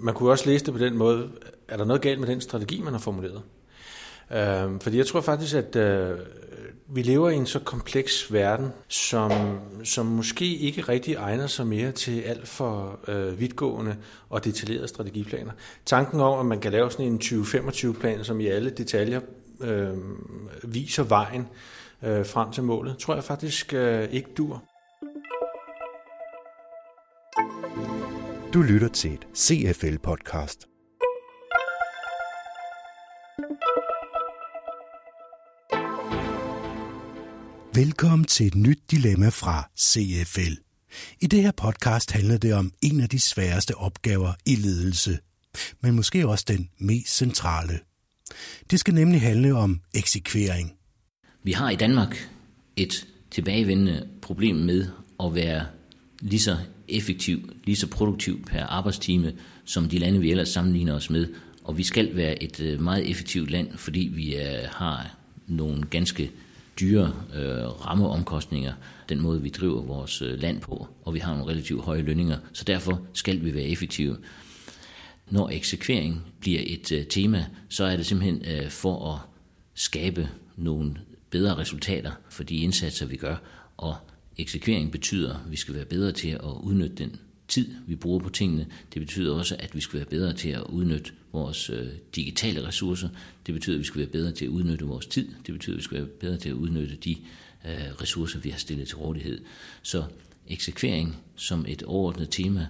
man kunne også læse det på den måde, er der noget galt med den strategi, man har formuleret? Øh, fordi jeg tror faktisk, at øh, vi lever i en så kompleks verden, som, som måske ikke rigtig egner sig mere til alt for øh, vidtgående og detaljerede strategiplaner. Tanken om, at man kan lave sådan en 2025-plan, som i alle detaljer øh, viser vejen øh, frem til målet, tror jeg faktisk øh, ikke dur. Du lytter til et CFL-podcast. Velkommen til et nyt dilemma fra CFL. I det her podcast handler det om en af de sværeste opgaver i ledelse, men måske også den mest centrale. Det skal nemlig handle om eksekvering. Vi har i Danmark et tilbagevendende problem med at være lige så effektiv, lige så produktiv per arbejdstime, som de lande, vi ellers sammenligner os med. Og vi skal være et øh, meget effektivt land, fordi vi øh, har nogle ganske dyre øh, rammeomkostninger, den måde vi driver vores øh, land på, og vi har nogle relativt høje lønninger, så derfor skal vi være effektive. Når eksekvering bliver et øh, tema, så er det simpelthen øh, for at skabe nogle bedre resultater for de indsatser, vi gør, og eksekvering betyder, at vi skal være bedre til at udnytte den tid, vi bruger på tingene. Det betyder også, at vi skal være bedre til at udnytte vores øh, digitale ressourcer. Det betyder, at vi skal være bedre til at udnytte vores tid. Det betyder, at vi skal være bedre til at udnytte de øh, ressourcer, vi har stillet til rådighed. Så eksekvering som et overordnet tema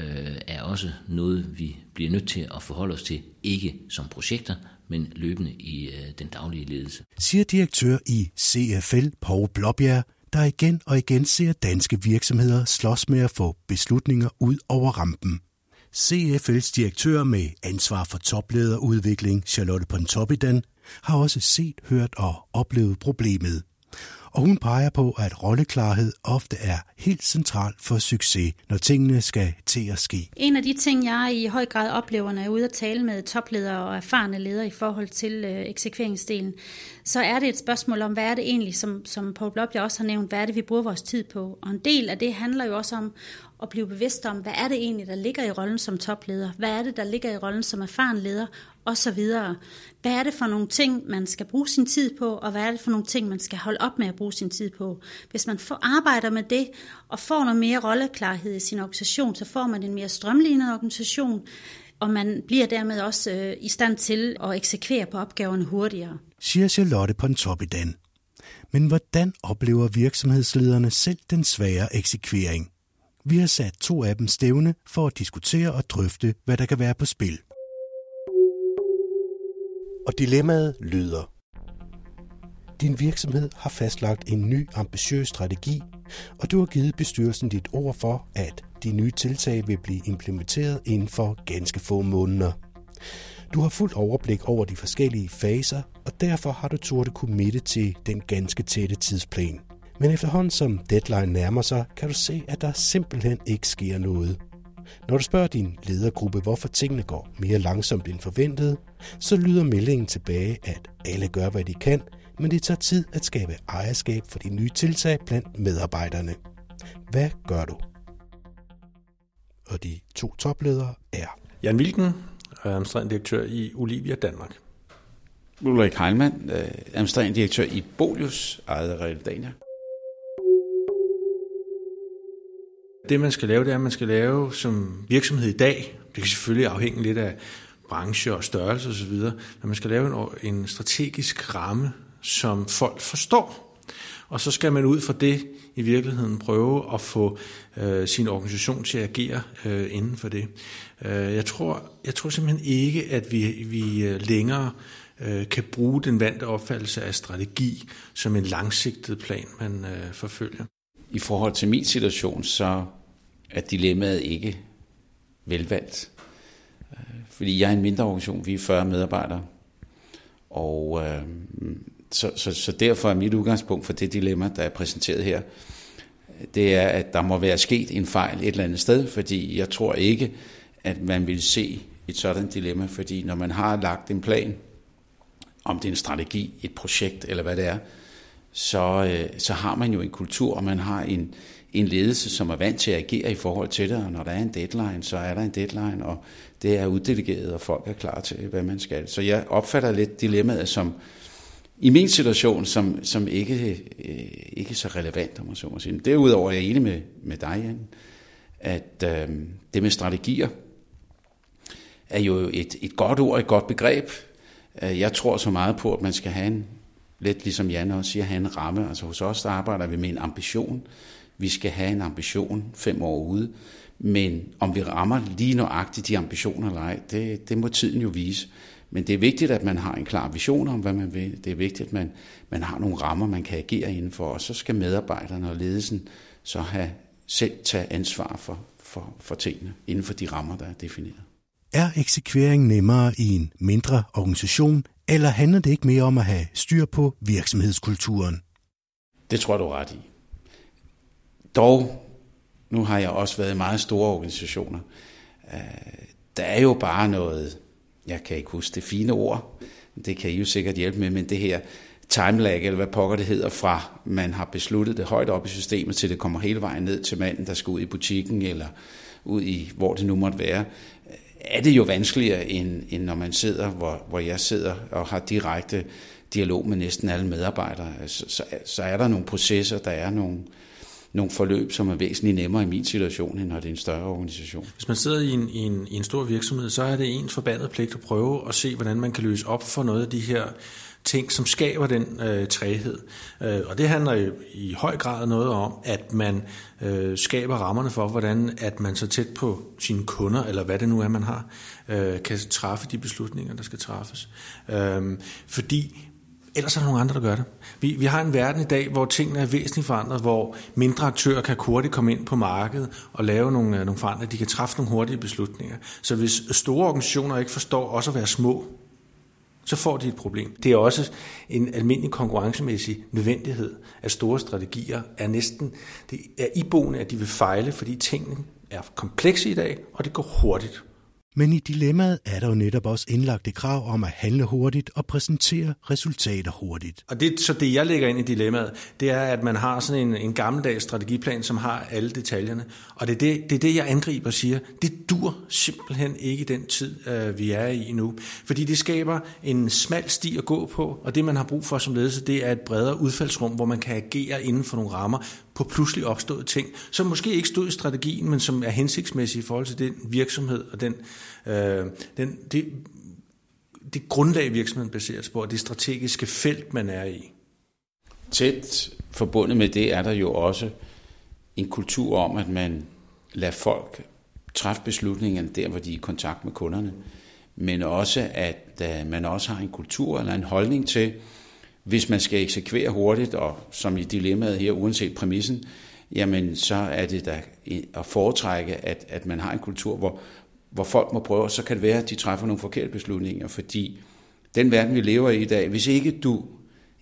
øh, er også noget, vi bliver nødt til at forholde os til, ikke som projekter, men løbende i øh, den daglige ledelse. Siger direktør i CFL, Paul Blåbjerg, der igen og igen ser danske virksomheder slås med at få beslutninger ud over rampen. CFL's direktør med ansvar for toplederudvikling, Charlotte Pontoppidan, har også set, hørt og oplevet problemet og hun peger på, at rolleklarhed ofte er helt central for succes, når tingene skal til at ske. En af de ting, jeg i høj grad oplever, når jeg er ude at tale med topledere og erfarne ledere i forhold til øh, eksekveringsdelen, så er det et spørgsmål om, hvad er det egentlig, som, som Paul Blobje også har nævnt, hvad er det, vi bruger vores tid på? Og en del af det handler jo også om at blive bevidst om, hvad er det egentlig, der ligger i rollen som topleder? Hvad er det, der ligger i rollen som erfaren leder? Og så videre. Hvad er det for nogle ting, man skal bruge sin tid på, og hvad er det for nogle ting, man skal holde op med at bruge sin tid på? Hvis man får arbejder med det, og får noget mere rolleklarhed i sin organisation, så får man en mere strømlignet organisation, og man bliver dermed også øh, i stand til at eksekvere på opgaverne hurtigere. Siger Charlotte Pontoppidan. Men hvordan oplever virksomhedslederne selv den svære eksekvering? Vi har sat to af dem stævne for at diskutere og drøfte, hvad der kan være på spil. Og dilemmaet lyder. Din virksomhed har fastlagt en ny ambitiøs strategi, og du har givet bestyrelsen dit ord for, at de nye tiltag vil blive implementeret inden for ganske få måneder. Du har fuldt overblik over de forskellige faser, og derfor har du turde kommitte til den ganske tætte tidsplan – men efterhånden som deadline nærmer sig, kan du se, at der simpelthen ikke sker noget. Når du spørger din ledergruppe, hvorfor tingene går mere langsomt end forventet, så lyder meldingen tilbage, at alle gør, hvad de kan, men det tager tid at skabe ejerskab for de nye tiltag blandt medarbejderne. Hvad gør du? Og de to topledere er Jan Wilken, administrerende direktør i Olivia Danmark. Ulrik Heilmann, øh, administrerende direktør i Bolius, ejet af Realdania. Det man skal lave, det er, at man skal lave som virksomhed i dag, det kan selvfølgelig afhænge lidt af branche og størrelse osv., men man skal lave en, en strategisk ramme, som folk forstår. Og så skal man ud fra det i virkeligheden prøve at få øh, sin organisation til at agere øh, inden for det. Øh, jeg, tror, jeg tror simpelthen ikke, at vi, vi øh, længere øh, kan bruge den vante opfattelse af strategi som en langsigtet plan, man øh, forfølger. I forhold til min situation, så er dilemmaet ikke velvalgt. Øh, fordi jeg er en mindre organisation, vi er 40 medarbejdere. Og øh, så, så, så derfor er mit udgangspunkt for det dilemma, der er præsenteret her, det er, at der må være sket en fejl et eller andet sted, fordi jeg tror ikke, at man vil se et sådan dilemma, fordi når man har lagt en plan, om det er en strategi, et projekt eller hvad det er, så, øh, så har man jo en kultur, og man har en, en ledelse, som er vant til at agere i forhold til det, og når der er en deadline, så er der en deadline, og det er uddelegeret, og folk er klar til, hvad man skal. Så jeg opfatter lidt dilemmaet som, i min situation, som, som ikke, øh, ikke så relevant, om man så må sige. Derudover er jeg enig med, med dig, Jan, at øh, det med strategier er jo et, et godt ord, et godt begreb. Øh, jeg tror så meget på, at man skal have en, lidt ligesom Jan også siger, have en ramme. Altså hos os, der arbejder vi med en ambition. Vi skal have en ambition fem år ude. Men om vi rammer lige nøjagtigt de ambitioner eller ej, det, det må tiden jo vise. Men det er vigtigt, at man har en klar vision om, hvad man vil. Det er vigtigt, at man, man har nogle rammer, man kan agere indenfor. Og så skal medarbejderne og ledelsen så have selv tage ansvar for, for, for tingene inden for de rammer, der er defineret. Er eksekvering nemmere i en mindre organisation, eller handler det ikke mere om at have styr på virksomhedskulturen? Det tror du ret i. Dog, nu har jeg også været i meget store organisationer. Øh, der er jo bare noget, jeg kan ikke huske det fine ord, det kan I jo sikkert hjælpe med, men det her time lag, eller hvad pokker det hedder, fra man har besluttet det højt op i systemet, til det kommer hele vejen ned til manden, der skal ud i butikken, eller ud i, hvor det nu måtte være, er det jo vanskeligere, end, end når man sidder, hvor, hvor jeg sidder og har direkte dialog med næsten alle medarbejdere. Så, så, så er der nogle processer, der er nogle, nogle forløb, som er væsentligt nemmere i min situation, end når det er en større organisation. Hvis man sidder i en, i en, i en stor virksomhed, så er det en forbandet pligt at prøve at se, hvordan man kan løse op for noget af de her ting, som skaber den øh, træhed. Øh, og det handler i, i høj grad noget om, at man øh, skaber rammerne for, hvordan at man så tæt på sine kunder, eller hvad det nu er, man har, øh, kan træffe de beslutninger, der skal træffes. Øh, fordi ellers er der nogle andre, der gør det. Vi, vi har en verden i dag, hvor tingene er væsentligt forandret, hvor mindre aktører kan hurtigt komme ind på markedet og lave nogle, øh, nogle forandringer. De kan træffe nogle hurtige beslutninger. Så hvis store organisationer ikke forstår også at være små, så får de et problem. Det er også en almindelig konkurrencemæssig nødvendighed, at store strategier er næsten, det er iboende, at de vil fejle, fordi tingene er komplekse i dag, og det går hurtigt. Men i dilemmaet er der jo netop også indlagt et krav om at handle hurtigt og præsentere resultater hurtigt. Og det, så det, jeg lægger ind i dilemmaet, det er, at man har sådan en, en gammeldags strategiplan, som har alle detaljerne. Og det er det, det er det, jeg angriber og siger, det dur simpelthen ikke i den tid, øh, vi er i nu. Fordi det skaber en smal sti at gå på, og det, man har brug for som ledelse, det er et bredere udfaldsrum, hvor man kan agere inden for nogle rammer, på pludselig opståede ting, som måske ikke stod i strategien, men som er hensigtsmæssige i forhold til den virksomhed og den, øh, den, det, det grundlag, virksomheden baseres på, og det strategiske felt, man er i. Tæt forbundet med det er der jo også en kultur om, at man lader folk træffe beslutningerne der, hvor de er i kontakt med kunderne, men også, at øh, man også har en kultur eller en holdning til, hvis man skal eksekvere hurtigt, og som i dilemmaet her, uanset præmissen, jamen så er det da at foretrække, at, at man har en kultur, hvor, hvor folk må prøve, og så kan det være, at de træffer nogle forkerte beslutninger, fordi den verden, vi lever i i dag, hvis ikke du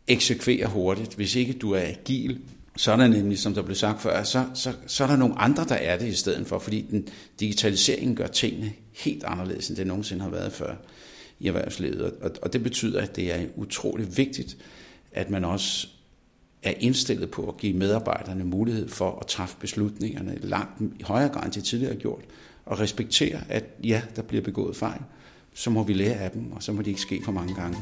eksekverer hurtigt, hvis ikke du er agil, så er der nemlig, som der blev sagt før, så, så, så er der nogle andre, der er det i stedet for, fordi den digitalisering gør tingene helt anderledes, end det nogensinde har været før i erhvervslivet. Og, og det betyder, at det er utroligt vigtigt, at man også er indstillet på at give medarbejderne mulighed for at træffe beslutningerne langt i højere grad, end de tidligere har gjort, og respektere, at ja, der bliver begået fejl, så må vi lære af dem, og så må de ikke ske for mange gange.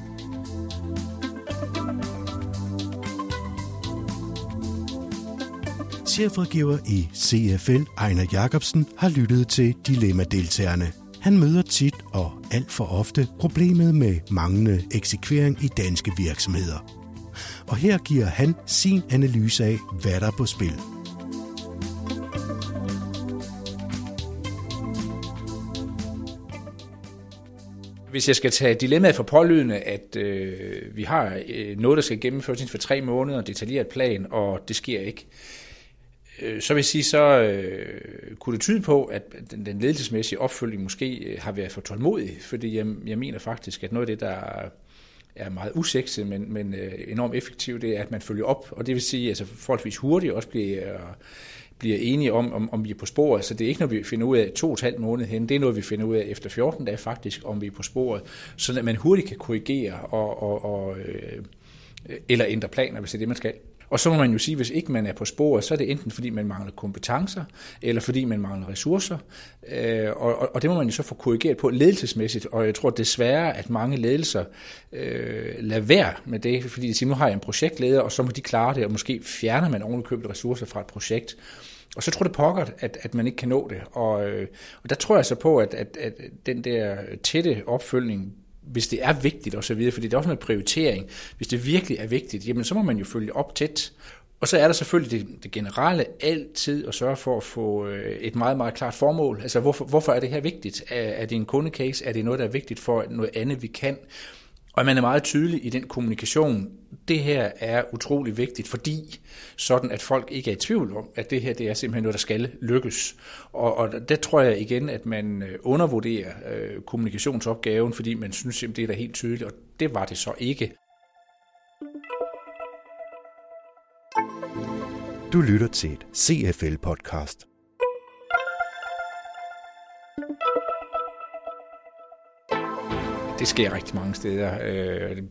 Chefrådgiver i CFL, Ejner Jacobsen, har lyttet til Dilemma-deltagerne. Han møder tit og alt for ofte problemet med manglende eksekvering i danske virksomheder. Og her giver han sin analyse af, hvad der er på spil. Hvis jeg skal tage dilemmaet for pålydende, at øh, vi har øh, noget, der skal gennemføres inden for tre måneder, detaljeret plan, og det sker ikke, øh, Øh, så vil jeg sige, så øh, kunne det tyde på, at den, den ledelsesmæssige opfølging måske øh, har været for tålmodig, fordi jeg, jeg mener faktisk, at noget af det, der er meget usekset, men, men øh, enormt effektivt, det er, at man følger op, og det vil sige, at altså, forholdsvis hurtigt også bliver, øh, bliver enige om, om, om vi er på sporet. Så det er ikke noget, vi finder ud af to og et halvt måned hen. Det er noget, vi finder ud af efter 14 dage faktisk, om vi er på sporet, så at man hurtigt kan korrigere og, og, og, øh, eller ændre planer, hvis det er det, man skal. Og så må man jo sige, at hvis ikke man er på sporet, så er det enten fordi man mangler kompetencer, eller fordi man mangler ressourcer. Øh, og, og det må man jo så få korrigeret på ledelsesmæssigt. Og jeg tror desværre, at mange ledelser øh, lader være med det, fordi de siger, nu har jeg en projektleder, og så må de klare det, og måske fjerner man ovenikøbet ressourcer fra et projekt. Og så tror det pokker, at, at man ikke kan nå det. Og, øh, og der tror jeg så på, at, at, at den der tætte opfølgning hvis det er vigtigt og så videre, fordi det er også noget prioritering. Hvis det virkelig er vigtigt, jamen så må man jo følge op tæt. Og så er der selvfølgelig det, det generelle altid at sørge for at få øh, et meget, meget klart formål. Altså hvorfor, hvorfor er det her vigtigt? Er, er det en kundecase? Er det noget, der er vigtigt for noget andet, vi kan? Og man er meget tydelig i den kommunikation. Det her er utrolig vigtigt, fordi sådan at folk ikke er i tvivl om, at det her det er simpelthen noget, der skal lykkes. Og, og der tror jeg igen, at man øh, undervurderer øh, kommunikationsopgaven, fordi man synes, simpelthen, det er da helt tydeligt, og det var det så ikke. Du lytter til et CFL-podcast. Det sker rigtig mange steder. Øh,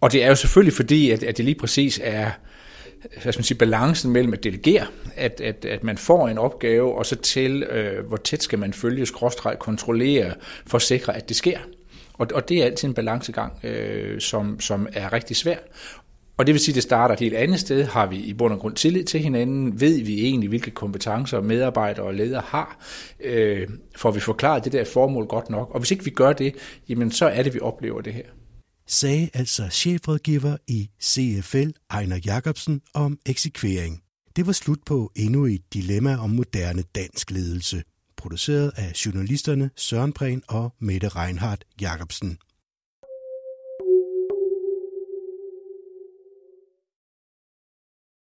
og det er jo selvfølgelig fordi, at, at det lige præcis er hvad skal man sige, balancen mellem at delegere, at, at, at man får en opgave, og så til, øh, hvor tæt skal man følge, skråstreg, kontrollere, for at sikre, at det sker. Og, og det er altid en balancegang, øh, som, som er rigtig svær. Og det vil sige, at det starter et helt andet sted. Har vi i bund og grund tillid til hinanden? Ved vi egentlig, hvilke kompetencer medarbejdere og ledere har? Øh, får vi forklaret det der formål godt nok? Og hvis ikke vi gør det, jamen så er det, vi oplever det her. Sagde altså chefrådgiver i CFL, Ejner Jacobsen, om eksekvering. Det var slut på endnu et dilemma om moderne dansk ledelse, produceret af journalisterne Søren Prehn og Mette Reinhardt Jacobsen.